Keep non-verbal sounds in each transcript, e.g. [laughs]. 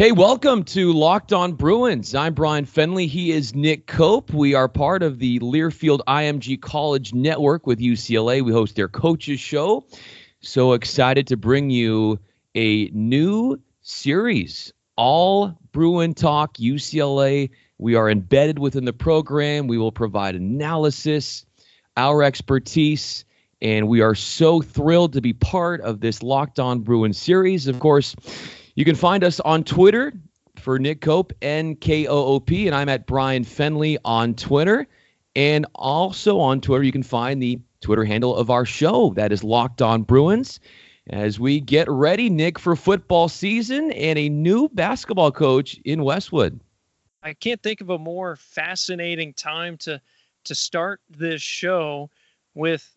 Hey, welcome to Locked On Bruins. I'm Bryan Fenley. He is Nick Koop. We are part of the Learfield IMG College Network with UCLA. We host their coaches show. So excited to bring you a new series, All Bruin Talk UCLA. We are embedded within the program. We will provide analysis, our expertise, and we are so thrilled to be part of this Locked On Bruin series. Of course, you can find us on Twitter for Nick Koop, N K O O P, and I'm at Bryan Fenley on Twitter. And also on Twitter, you can find the Twitter handle of our show that is Locked On Bruins. As we get ready, Nick, for football season and a new basketball coach in Westwood. I can't think of a more fascinating time to to start this show with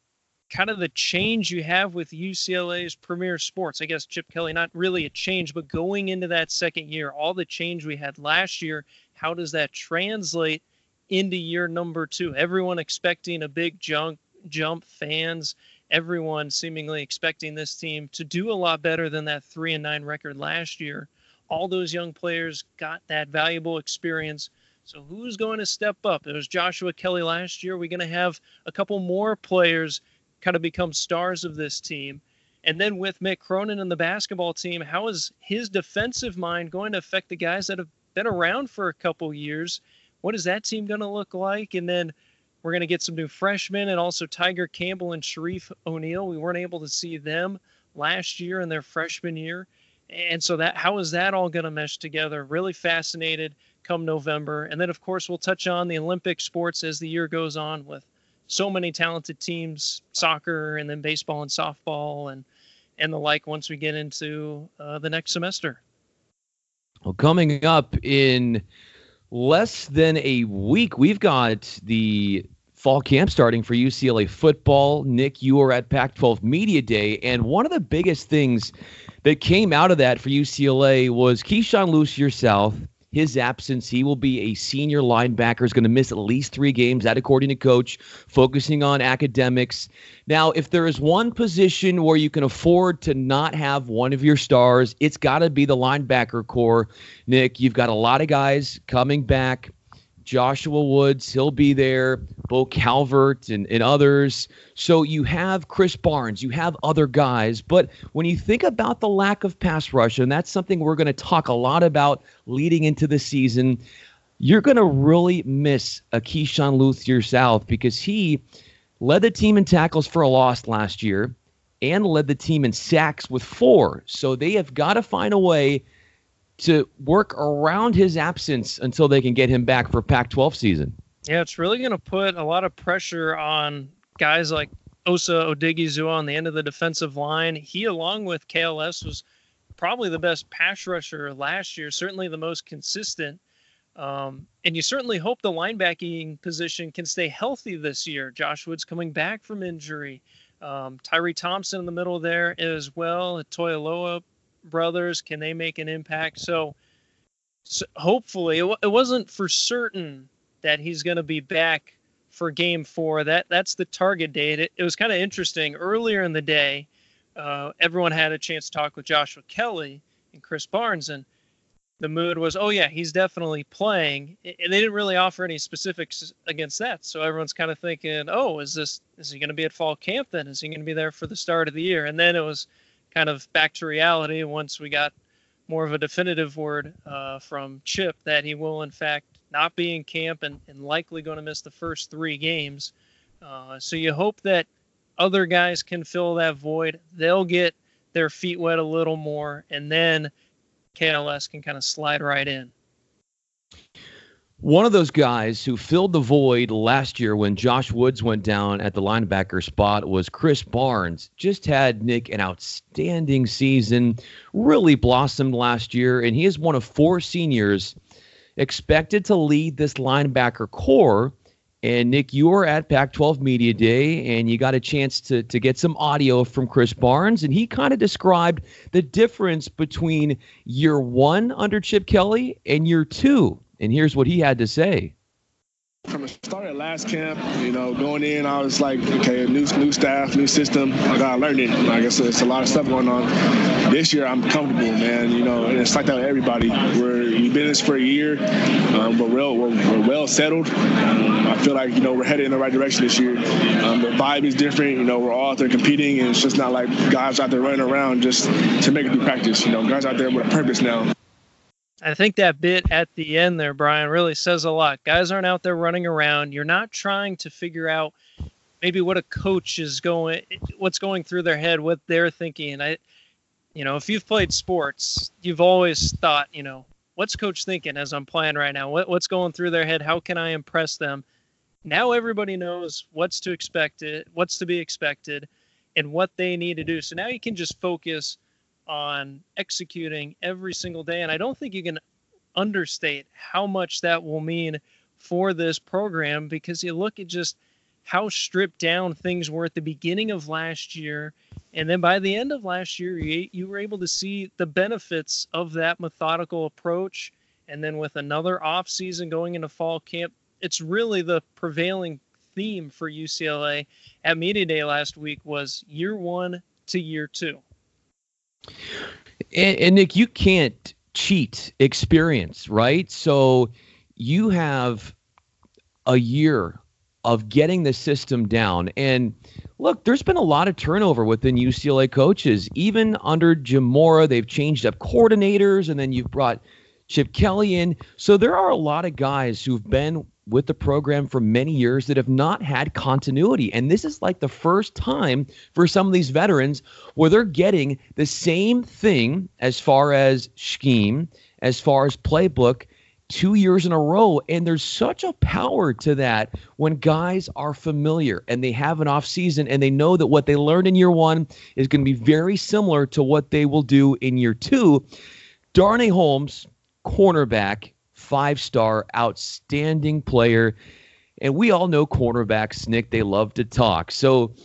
kind of the change you have with UCLA's premier sports. I guess Chip Kelly, not really a change, but going into that second year, all the change we had last year, how does that translate into year number two? Everyone expecting a big jump, jump fans, everyone seemingly expecting this team to do a lot better than that three and nine record last year. All those young players got that valuable experience. So who's going to step up? It was Joshua Kelly last year. We're going to have a couple more players kind of become stars of this team. And then with Mick Cronin and the basketball team, how is his defensive mind going to affect the guys that have been around for a couple years? What is that team going to look like? And then we're going to get some new freshmen and also Tiger Campbell and Shareef O'Neal. We weren't able to see them last year in their freshman year. And so that how is that all going to mesh together? Really fascinated come November. And then of course we'll touch on the Olympic sports as the year goes on with so many talented teams, soccer and then baseball and softball and and the like once we get into uh, the next semester. Well, coming up in less than a week, we've got the fall camp starting for UCLA football. Nick, you are at Pac 12 Media Day, and one of the biggest things that came out of that for UCLA was Keisean Lucier-South his absence. He will be a senior linebacker, is going to miss at least three games, that according to coach, focusing on academics. Now, if there is one position where you can afford to not have one of your stars, it's got to be the linebacker core. Nick, you've got a lot of guys coming back. Joshua Woods, he'll be there, Bo Calvert and, and others. So you have Chris Barnes, you have other guys. But when you think about the lack of pass rush, and that's something we're going to talk a lot about leading into the season, you're going to really miss a Keisean Lucier-South because he led the team in tackles for a loss last year and led the team in sacks with four. So they have got to find a way to work around his absence until they can get him back for Pac-12 season. Yeah, it's really going to put a lot of pressure on guys like Osa Odighizuwa on the end of the defensive line. He, along with KLS, was probably the best pass rusher last year, certainly the most consistent. Um, and you certainly hope the linebacking position can stay healthy this year. Josh Woods coming back from injury. Um, Tyree Thompson in the middle there as well. Toailoa brothers? Can they make an impact? So, so hopefully, it, it wasn't for certain that he's going to be back for Game Four. That that's the target date. It, it was kind of interesting. Earlier in the day, uh, everyone had a chance to talk with Joshua Kelly and Chris Barnes, and the mood was, oh yeah, he's definitely playing. And they didn't really offer any specifics against that. So everyone's kind of thinking, oh, is this is he going to be at fall camp then? Is he going to be there for the start of the year? And then it was kind of back to reality once we got more of a definitive word uh, from Chip that he will, in fact, not be in camp and, and likely going to miss the first three games. Uh, so you hope that other guys can fill that void. They'll get their feet wet a little more, and then KLS can kind of slide right in. One of those guys who filled the void last year when Josh Woods went down at the linebacker spot was Chris Barnes. Just had Nick an outstanding season, really blossomed last year, and he is one of four seniors expected to lead this linebacker core. And Nick, you were at Pac-12 Media Day, and you got a chance to to get some audio from Chris Barnes, and he kind of described the difference between year one under Chip Kelly and year two and here's what he had to say. From the start of last camp, you know, going in, I was like, okay, new new staff, new system. I got learned it. I guess it's a lot of stuff going on. This year, I'm comfortable, man. You know, and it's like that with everybody. We're we've been in this for a year, um, but we're, we're, we're well settled. Um, I feel like you know we're headed in the right direction this year. Um, the vibe is different. You know, we're all out there competing, and it's just not like guys out there running around just to make it through practice. You know, guys out there with a purpose now. I think that bit at the end there, Bryan, really says a lot. Guys aren't out there running around. You're not trying to figure out maybe what a coach is going, what's going through their head, what they're thinking. I, you know, if you've played sports, you've always thought, you know, what's coach thinking as I'm playing right now? What, what's going through their head? How can I impress them? Now everybody knows what's to expect it, what's to be expected, and what they need to do. So now you can just focus on executing every single day. And I don't think you can understate how much that will mean for this program because you look at just how stripped down things were at the beginning of last year. And then by the end of last year, you, were able to see the benefits of that methodical approach. And then with another off season going into fall camp, it's really the prevailing theme for UCLA at Media Day last week was year one to year two. And, and, Nick, you can't cheat experience, right? So you have a year of getting the system down. And look, there's been a lot of turnover within UCLA coaches. Even under Jim Mora, they've changed up coordinators, and then you've brought Chip Kelly in. So there are a lot of guys who've been with the program for many years that have not had continuity. And this is like the first time for some of these veterans where they're getting the same thing as far as scheme, as far as playbook, two years in a row. And there's such a power to that when guys are familiar and they have an off season and they know that what they learned in year one is going to be very similar to what they will do in year two. Darnay Holmes, cornerback, five star, outstanding player. And we all know cornerbacks, Nick, they love to talk. So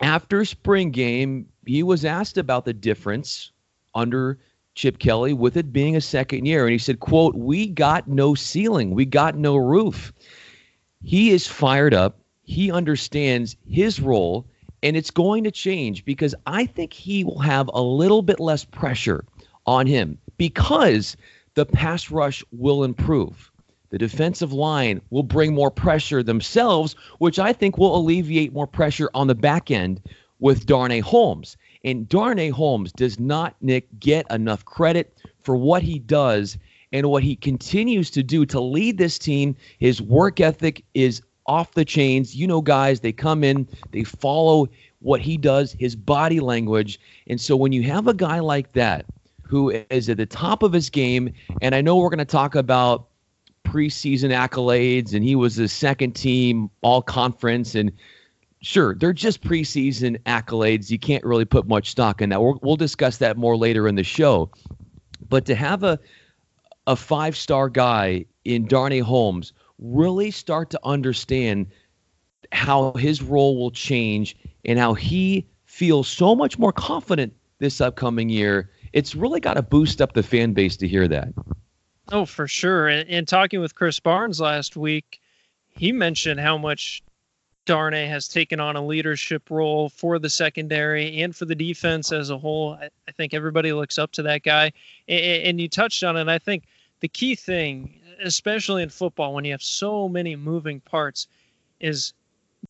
after spring game, he was asked about the difference under Chip Kelly with it being a second year. And he said, quote, we got no ceiling. We got no roof. He is fired up. He understands his role and it's going to change because I think he will have a little bit less pressure on him because the pass rush will improve. The defensive line will bring more pressure themselves, which I think will alleviate more pressure on the back end with Darnay Holmes. And Darnay Holmes does not, Nick, get enough credit for what he does and what he continues to do to lead this team. His work ethic is off the chains. You know, guys, they come in, they follow what he does, his body language. And so when you have a guy like that, who is at the top of his game. And I know we're going to talk about preseason accolades, and he was the second team all conference. And sure, they're just preseason accolades. You can't really put much stock in that. we will discuss that more later in the show. But to have a a five star guy in Darnay Holmes really start to understand how his role will change and how he feels so much more confident this upcoming year it's really got to boost up the fan base to hear that. Oh, for sure. And, and talking with Chris Barnes last week, he mentioned how much Darnay has taken on a leadership role for the secondary and for the defense as a whole. I, I think everybody looks up to that guy. And, and, you touched on it. I think the key thing, especially in football, when you have so many moving parts, is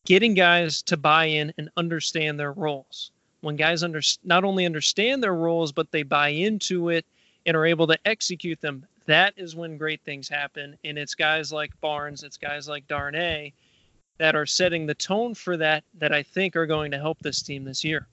getting guys to buy in and understand their roles when guys under, not only understand their roles, but they buy into it and are able to execute them, that is when great things happen. And it's guys like Barnes, it's guys like Darnay that are setting the tone for that, that I think are going to help this team this year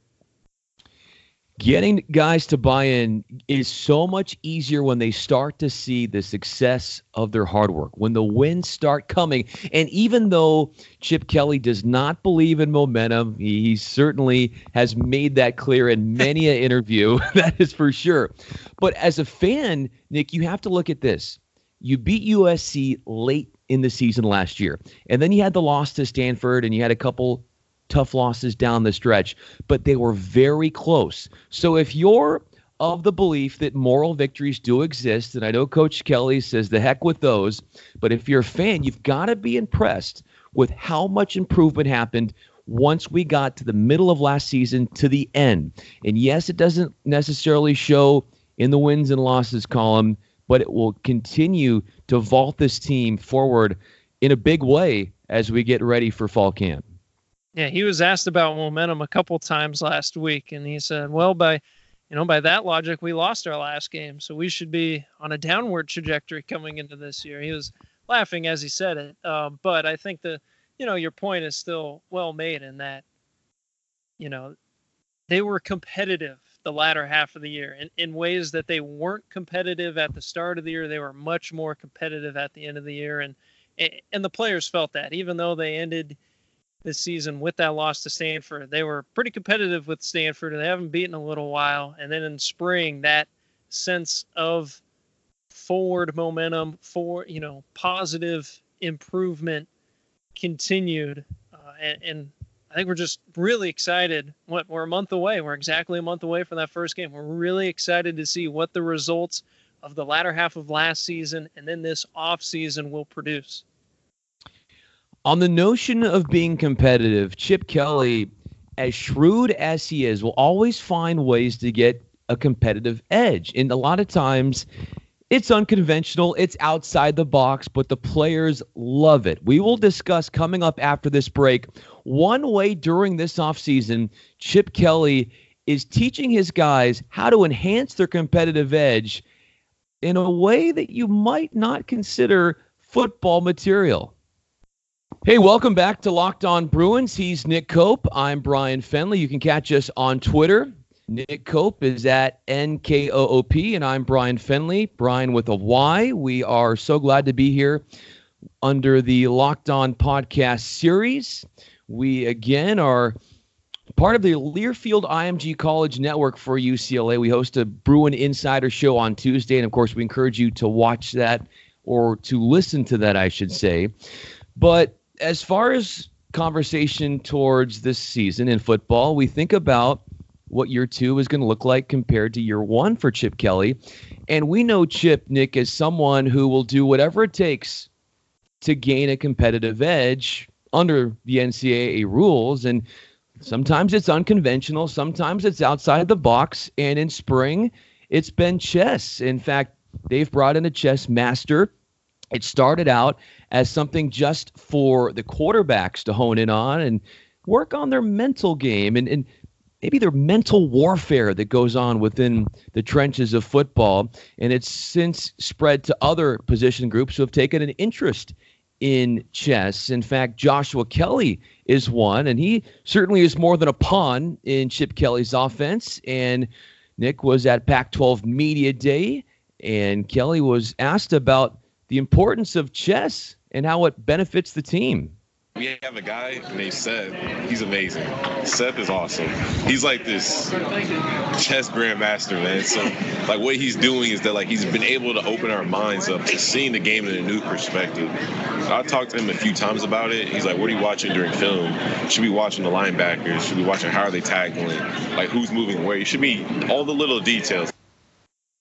getting guys to buy in is so much easier when they start to see the success of their hard work, when the wins start coming. And even though Chip Kelly does not believe in momentum, he certainly has made that clear in many an interview, [laughs] that is for sure. But as a fan, Nick, you have to look at this. You beat USC late in the season last year, and then you had the loss to Stanford, and you had a couple tough losses down the stretch, but they were very close. So if you're of the belief that moral victories do exist. And I know Coach Kelly says the heck with those. But if you're a fan, you've got to be impressed with how much improvement happened once we got to the middle of last season to the end. And yes, it doesn't necessarily show in the wins and losses column, but it will continue to vault this team forward in a big way as we get ready for fall camp. Yeah, he was asked about momentum a couple times last week, and he said, "Well, by you know, by that logic, we lost our last game, so we should be on a downward trajectory coming into this year." He was laughing as he said it, uh, but I think the you know your point is still well made in that you know they were competitive the latter half of the year in, in ways that they weren't competitive at the start of the year. They were much more competitive at the end of the year, and and the players felt that even though they ended this season with that loss to Stanford, they were pretty competitive with Stanford, and they haven't beaten a little while. And then in spring, that sense of forward momentum, for you know, positive improvement continued, uh, and, and I think we're just really excited. What we're a month away. We're exactly a month away from that first game. We're really excited to see what the results of the latter half of last season and then this off season will produce. On the notion of being competitive, Chip Kelly, as shrewd as he is, will always find ways to get a competitive edge. And a lot of times it's unconventional, it's outside the box, but the players love it. We will discuss coming up after this break one way during this offseason Chip Kelly is teaching his guys how to enhance their competitive edge in a way that you might not consider football material. Hey, welcome back to Locked On Bruins. He's Nick Koop. I'm Bryan Fenley. You can catch us on Twitter Nick Koop is at NKOOP, and I'm Bryan Fenley, Bryan with a Y. We are so glad to be here under the Locked On podcast series. We again are part of the Learfield IMG College Network for UCLA. We host a Bruin Insider show on Tuesday, and of course, we encourage you to watch that or to listen to that, I should say. But as far as conversation towards this season in football, we think about what year two is going to look like compared to year one for Chip Kelly. And we know Chip, Nick, as someone who will do whatever it takes to gain a competitive edge under the NCAA rules. And sometimes it's unconventional, sometimes it's outside the box. And in spring, it's been chess. In fact, they've brought in a chess master. It started out as something just for the quarterbacks to hone in on and work on their mental game. And, and maybe their mental warfare that goes on within the trenches of football. And it's since spread to other position groups who have taken an interest in chess. In fact, Joshua Kelly is one, and he certainly is more than a pawn in Chip Kelly's offense. And Nick was at Pac 12 Media Day, and Kelly was asked about the importance of chess and how it benefits the team. We have a guy named Seth. He's amazing. Seth is awesome. He's like this chess grandmaster, man. So, like, what he's doing is that, like, he's been able to open our minds up to seeing the game in a new perspective. I talked to him a few times about it. He's like, "What are you watching during film? Should be watching the linebackers. Should be watching how are they tackling? Like, who's moving where? You should be all the little details."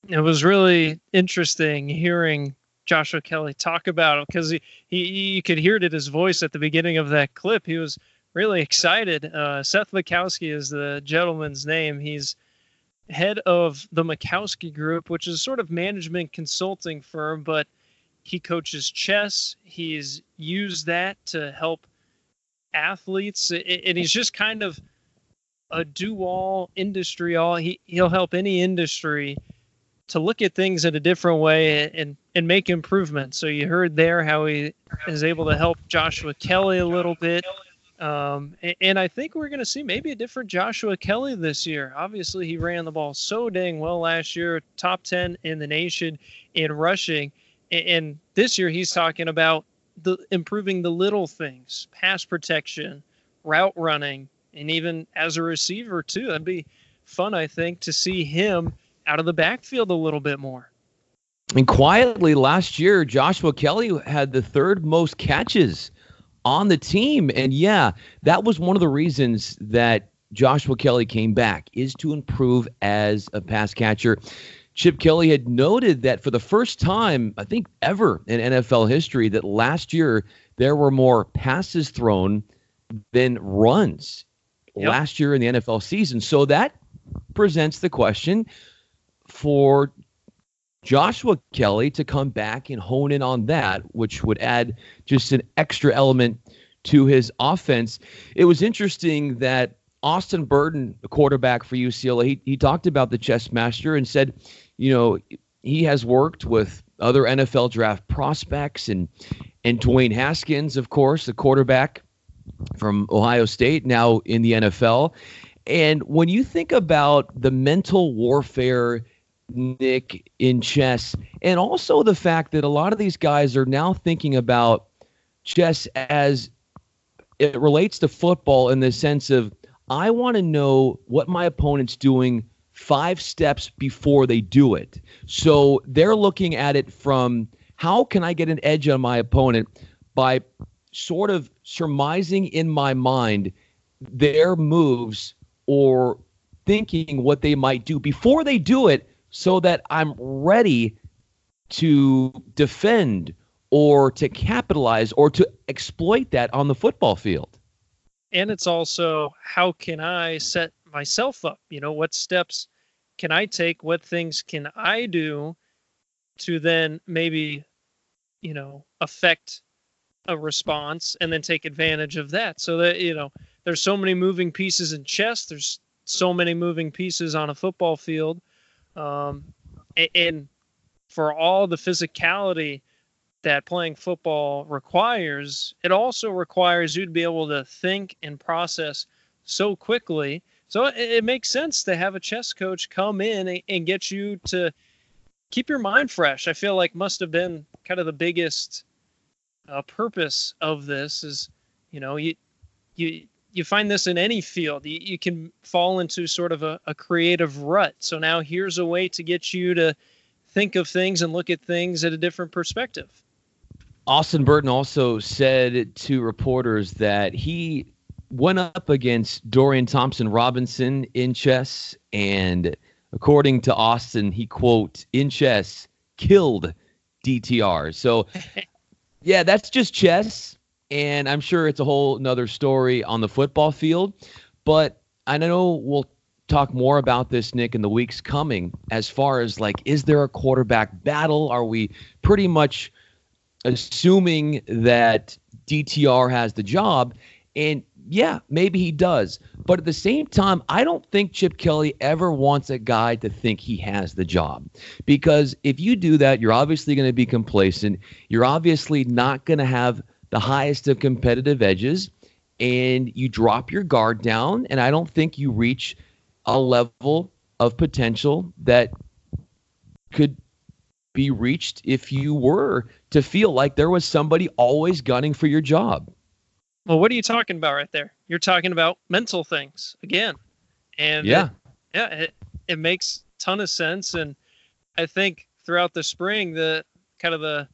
It was really interesting hearing Joshua Kelly talk about him because he, he you could hear it in his voice at the beginning of that clip. He was really excited. Uh, Seth Mikowski is the gentleman's name. He's head of the Mikowski Group, which is sort of management consulting firm, but he coaches chess. He's used that to help athletes, and he's just kind of a do all industry all. He he'll help any industry to look at things in a different way and and make improvements. So you heard there how he is able to help Joshua Kelly a little bit. Um, and, and, I think we're going to see maybe a different Joshua Kelly this year. Obviously, he ran the ball so dang well last year, top 10 in the nation in rushing. And, and this year, he's talking about the improving the little things, pass protection, route running, and even as a receiver, too. That'd be fun, I think, to see him out of the backfield a little bit more. And quietly last year, Joshua Kelly had the third most catches on the team. And yeah, that was one of the reasons that Joshua Kelly came back is to improve as a pass catcher. Chip Kelly had noted that for the first time, I think ever in NFL history, that last year there were more passes thrown than runs yep. last year in the NFL season. So that presents the question for Joshua Kelly to come back and hone in on that, which would add just an extra element to his offense. It was interesting that Austin Burton, the quarterback for UCLA, he, he talked about the chess master and said, you know, he has worked with other NFL draft prospects and and Dwayne Haskins, of course, the quarterback from Ohio State, now in the NFL. And when you think about the mental warfare, Nick, in chess, and also the fact that a lot of these guys are now thinking about chess as it relates to football in the sense of I want to know what my opponent's doing five steps before they do it. So they're looking at it from how can I get an edge on my opponent by sort of surmising in my mind their moves or thinking what they might do before they do it so that I'm ready to defend or to capitalize or to exploit that on the football field. And it's also how can I set myself up? You know, what steps can I take? What things can I do to then maybe, you know, affect a response and then take advantage of that? So that, you know, there's so many moving pieces in chess, there's so many moving pieces on a football field. Um, and for all the physicality that playing football requires, it also requires you to be able to think and process so quickly. So it, it makes sense to have a chess coach come in and, and get you to keep your mind fresh. I feel like must have been kind of the biggest uh, purpose of this is, you know, you you you find this in any field. You, you can fall into sort of a, a creative rut. So now here's a way to get you to think of things and look at things at a different perspective. Austin Burton also said to reporters that he went up against Dorian Thompson Robinson in chess, and according to Austin, he quote in chess killed DTR. So, [laughs] yeah, that's just chess, and I'm sure it's a whole another story on the football field. But I know we'll talk more about this, Nick, in the weeks coming. As far as like, is there a quarterback battle? Are we pretty much assuming that DTR has the job. And yeah, maybe he does. But at the same time, I don't think Chip Kelly ever wants a guy to think he has the job. Because if you do that, you're obviously going to be complacent. You're obviously not going to have the highest of competitive edges. And you drop your guard down. And I don't think you reach a level of potential that could be reached if you were to feel like there was somebody always gunning for your job. Well, what are you talking about right there? You're talking about mental things again. And yeah, it, yeah, it, it makes ton of sense. And I think throughout the spring, the kind of the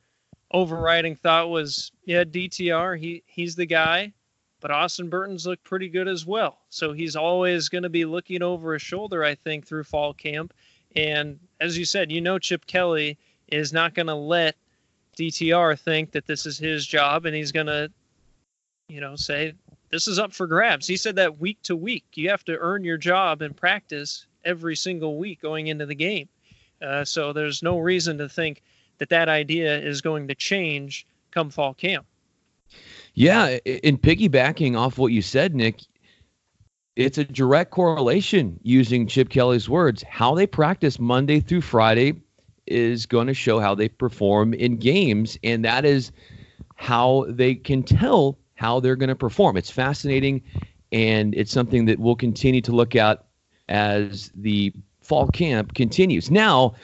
overriding thought was, yeah, DTR, he he's the guy, but Austin Burton's looked pretty good as well. So he's always going to be looking over his shoulder, I think, through fall camp. And as you said, you know, Chip Kelly is not going to let DTR think that this is his job and he's going to, you know, say, this is up for grabs. He said that week to week. You have to earn your job and practice every single week going into the game. Uh, so there's no reason to think that that idea is going to change come fall camp. Yeah, in piggybacking off what you said, Nick, it's a direct correlation using Chip Kelly's words. How they practice Monday through Friday is going to show how they perform in games, and that is how they can tell how they're going to perform. It's fascinating, and it's something that we'll continue to look at as the fall camp continues. Now,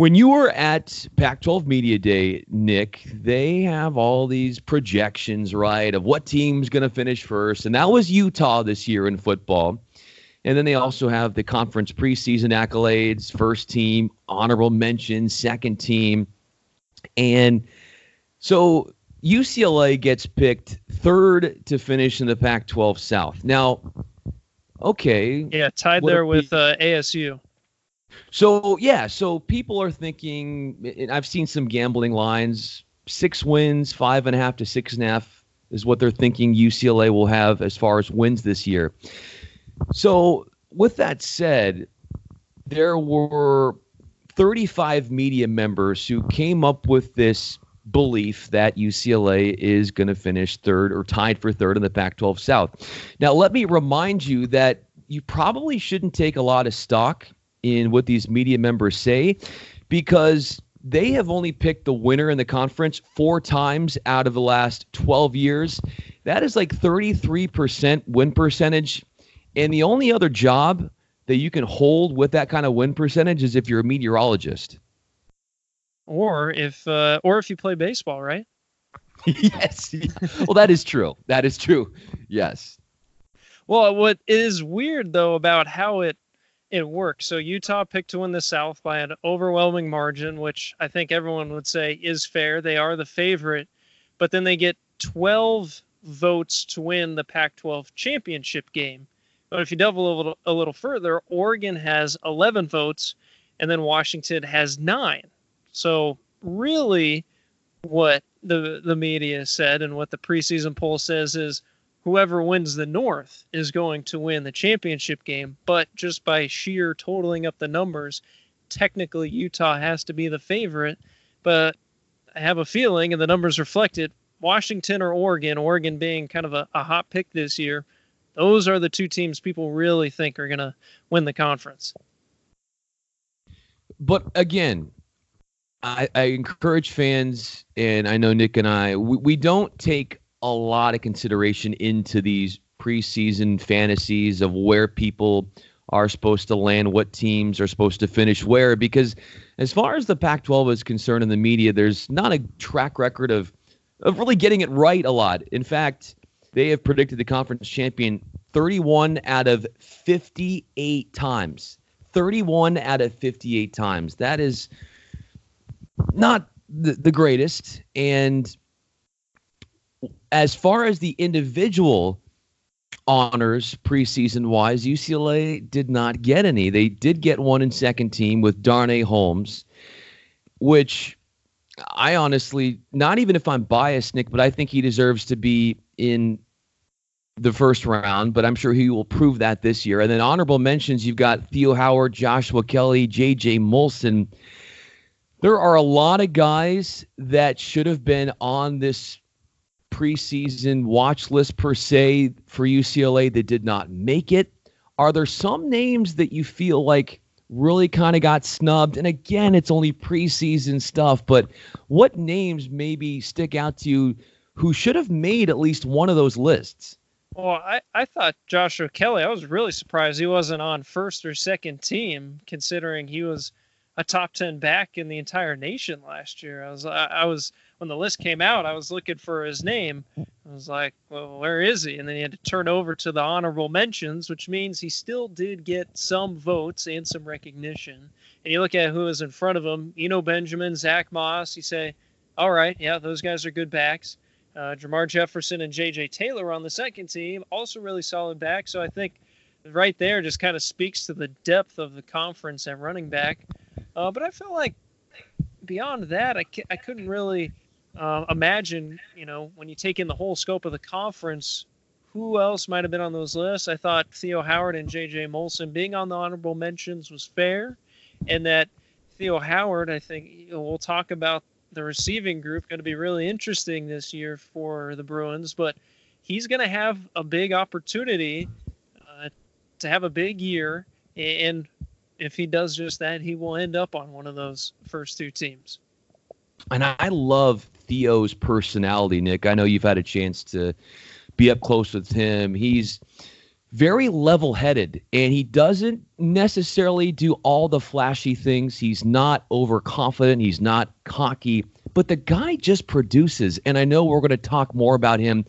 when you were at Pac 12 Media Day, Nick, they have all these projections, right, of what team's going to finish first. And that was Utah this year in football. And then they also have the conference preseason accolades, first team, honorable mention, second team. And so UCLA gets picked third to finish in the Pac 12 South. Now, Okay. Yeah, tied there with uh, ASU. So yeah, so people are thinking. I've seen some gambling lines: six wins, five and a half to six and a half is what they're thinking UCLA will have as far as wins this year. So with that said, there were 35 media members who came up with this belief that UCLA is going to finish third or tied for third in the Pac 12 South. Now, let me remind you that you probably shouldn't take a lot of stock in what these media members say because they have only picked the winner in the conference four times out of the last 12 years. That is like 33% win percentage. And the only other job that you can hold with that kind of win percentage is if you're a meteorologist. Or if uh, or if you play baseball, right? [laughs] yes. Well, that is true. That is true. Yes. Well, what is weird though about how it it works. So Utah picked to win the South by an overwhelming margin, which I think everyone would say is fair. They are the favorite, but then they get 12 votes to win the Pac-12 championship game. But if you delve a little, a little further, Oregon has 11 votes, and then Washington has nine. So really, what the the media said and what the preseason poll says is whoever wins the North is going to win the championship game. But just by sheer totaling up the numbers, technically Utah has to be the favorite. But I have a feeling, and the numbers reflect it, Washington or Oregon, Oregon being kind of a, a hot pick this year, those are the two teams people really think are going to win the conference. But again, I, I, encourage fans, and I know Nick and I, we, we don't take a lot of consideration into these preseason fantasies of where people are supposed to land, what teams are supposed to finish where, because as far as the Pac 12 is concerned in the media, there's not a track record of, of really getting it right a lot. In fact, they have predicted the conference champion 31 out of 58 times. 31 out of 58 times. That is not the, the greatest. And as far as the individual honors preseason wise, UCLA did not get any. They did get one in second team with Darnay Holmes, which I honestly, not even if I'm biased, Nick, but I think he deserves to be in the first round, but I'm sure he will prove that this year. And then honorable mentions, you've got Theo Howard, Joshua Kelly, J.J. Molson. There are a lot of guys that should have been on this preseason watch list per se for UCLA that did not make it. Are there some names that you feel like really kind of got snubbed? And again, it's only preseason stuff, but what names maybe stick out to you who should have made at least one of those lists? Well, I, I thought Joshua Kelly, I was really surprised he wasn't on first or second team, considering he was a top 10 back in the entire nation last year. I was, I, I was, when the list came out, I was looking for his name. I was like, well, where is he? And then he had to turn over to the honorable mentions, which means he still did get some votes and some recognition. And you look at who was in front of him Eno Benjamin, Zach Moss, you say, all right, yeah, those guys are good backs. Uh, Jermar Jefferson and J.J. Taylor on the second team, also really solid back. So I think right there just kind of speaks to the depth of the conference at running back. Uh, but I feel like beyond that, I, I couldn't really uh, imagine, you know, when you take in the whole scope of the conference, who else might have been on those lists. I thought Theo Howard and J.J. Molson being on the honorable mentions was fair, and that Theo Howard, I think you know, we'll talk about the receiving group going to be really interesting this year for the Bruins, but he's going to have a big opportunity uh, to have a big year. And if he does just that, he will end up on one of those first two teams. And I love Theo's personality, Nick. I know you've had a chance to be up close with him. He's very level headed and he doesn't necessarily do all the flashy things. He's not overconfident, he's not cocky, but the guy just produces. And I know we're going to talk more about him,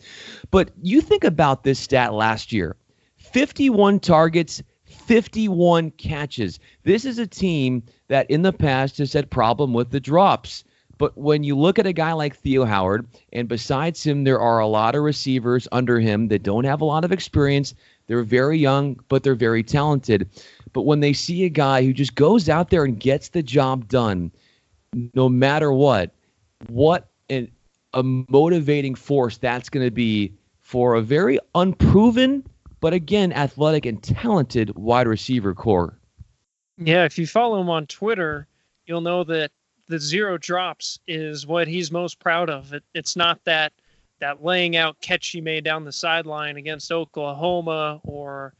but you think about this stat last year 51 targets. 51 catches. This is a team that in the past has had problem with the drops. But when you look at a guy like Theo Howard, and besides him, there are a lot of receivers under him that don't have a lot of experience, They're very young, but they're very talented. But when they see a guy who just goes out there and gets the job done, no matter what, what an, a motivating force that's going to be for a very unproven, but again, athletic and talented wide receiver core. Yeah, if you follow him on Twitter, you'll know that the zero drops is what he's most proud of. It, it's not that that laying out catch he made down the sideline against Oklahoma or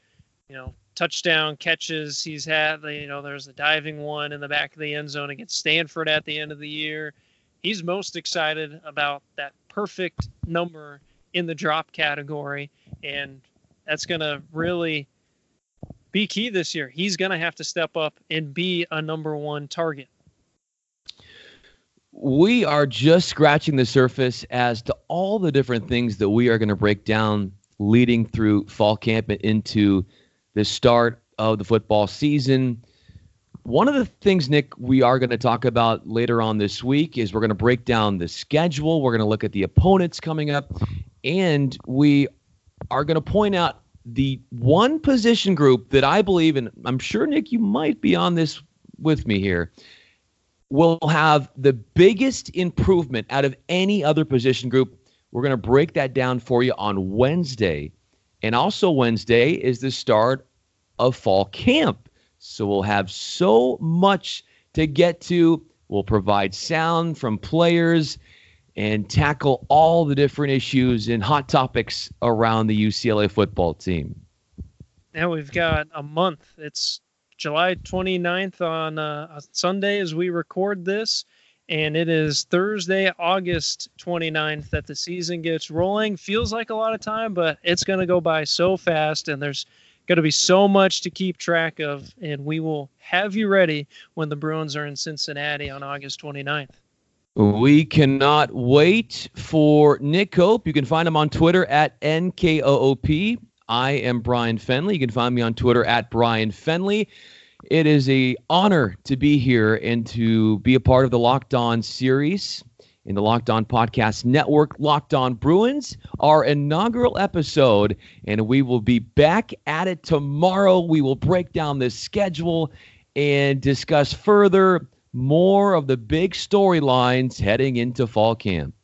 you know touchdown catches he's had. You know, there's a diving one in the back of the end zone against Stanford at the end of the year. He's most excited about that perfect number in the drop category, and that's going to really be key this year. He's going to have to step up and be a number one target. We are just scratching the surface as to all the different things that we are going to break down leading through fall camp and into the start of the football season. One of the things, Nick, we are going to talk about later on this week is we're going to break down the schedule. We're going to look at the opponents coming up, and we are going to point out the one position group that I believe, and I'm sure, Nick, you might be on this with me here, will have the biggest improvement out of any other position group. We're going to break that down for you on Wednesday. And also, Wednesday is the start of fall camp. So we'll have so much to get to. We'll provide sound from players and tackle all the different issues and hot topics around the UCLA football team. Now we've got a month. It's July 29th on uh, Sunday as we record this and it is Thursday, August 29th that the season gets rolling. Feels like a lot of time, but it's going to go by so fast, and there's going to be so much to keep track of, and we will have you ready when the Bruins are in Cincinnati on August 29th. We cannot wait for Nick Koop. You can find him on Twitter at NKOOP. I am Bryan Fenley. You can find me on Twitter at Bryan Fenley. It is a honor to be here and to be a part of the Locked On series in the Locked On Podcast Network, Locked On Bruins, our inaugural episode, and we will be back at it tomorrow. We will break down the schedule and discuss further more of the big storylines heading into fall camp.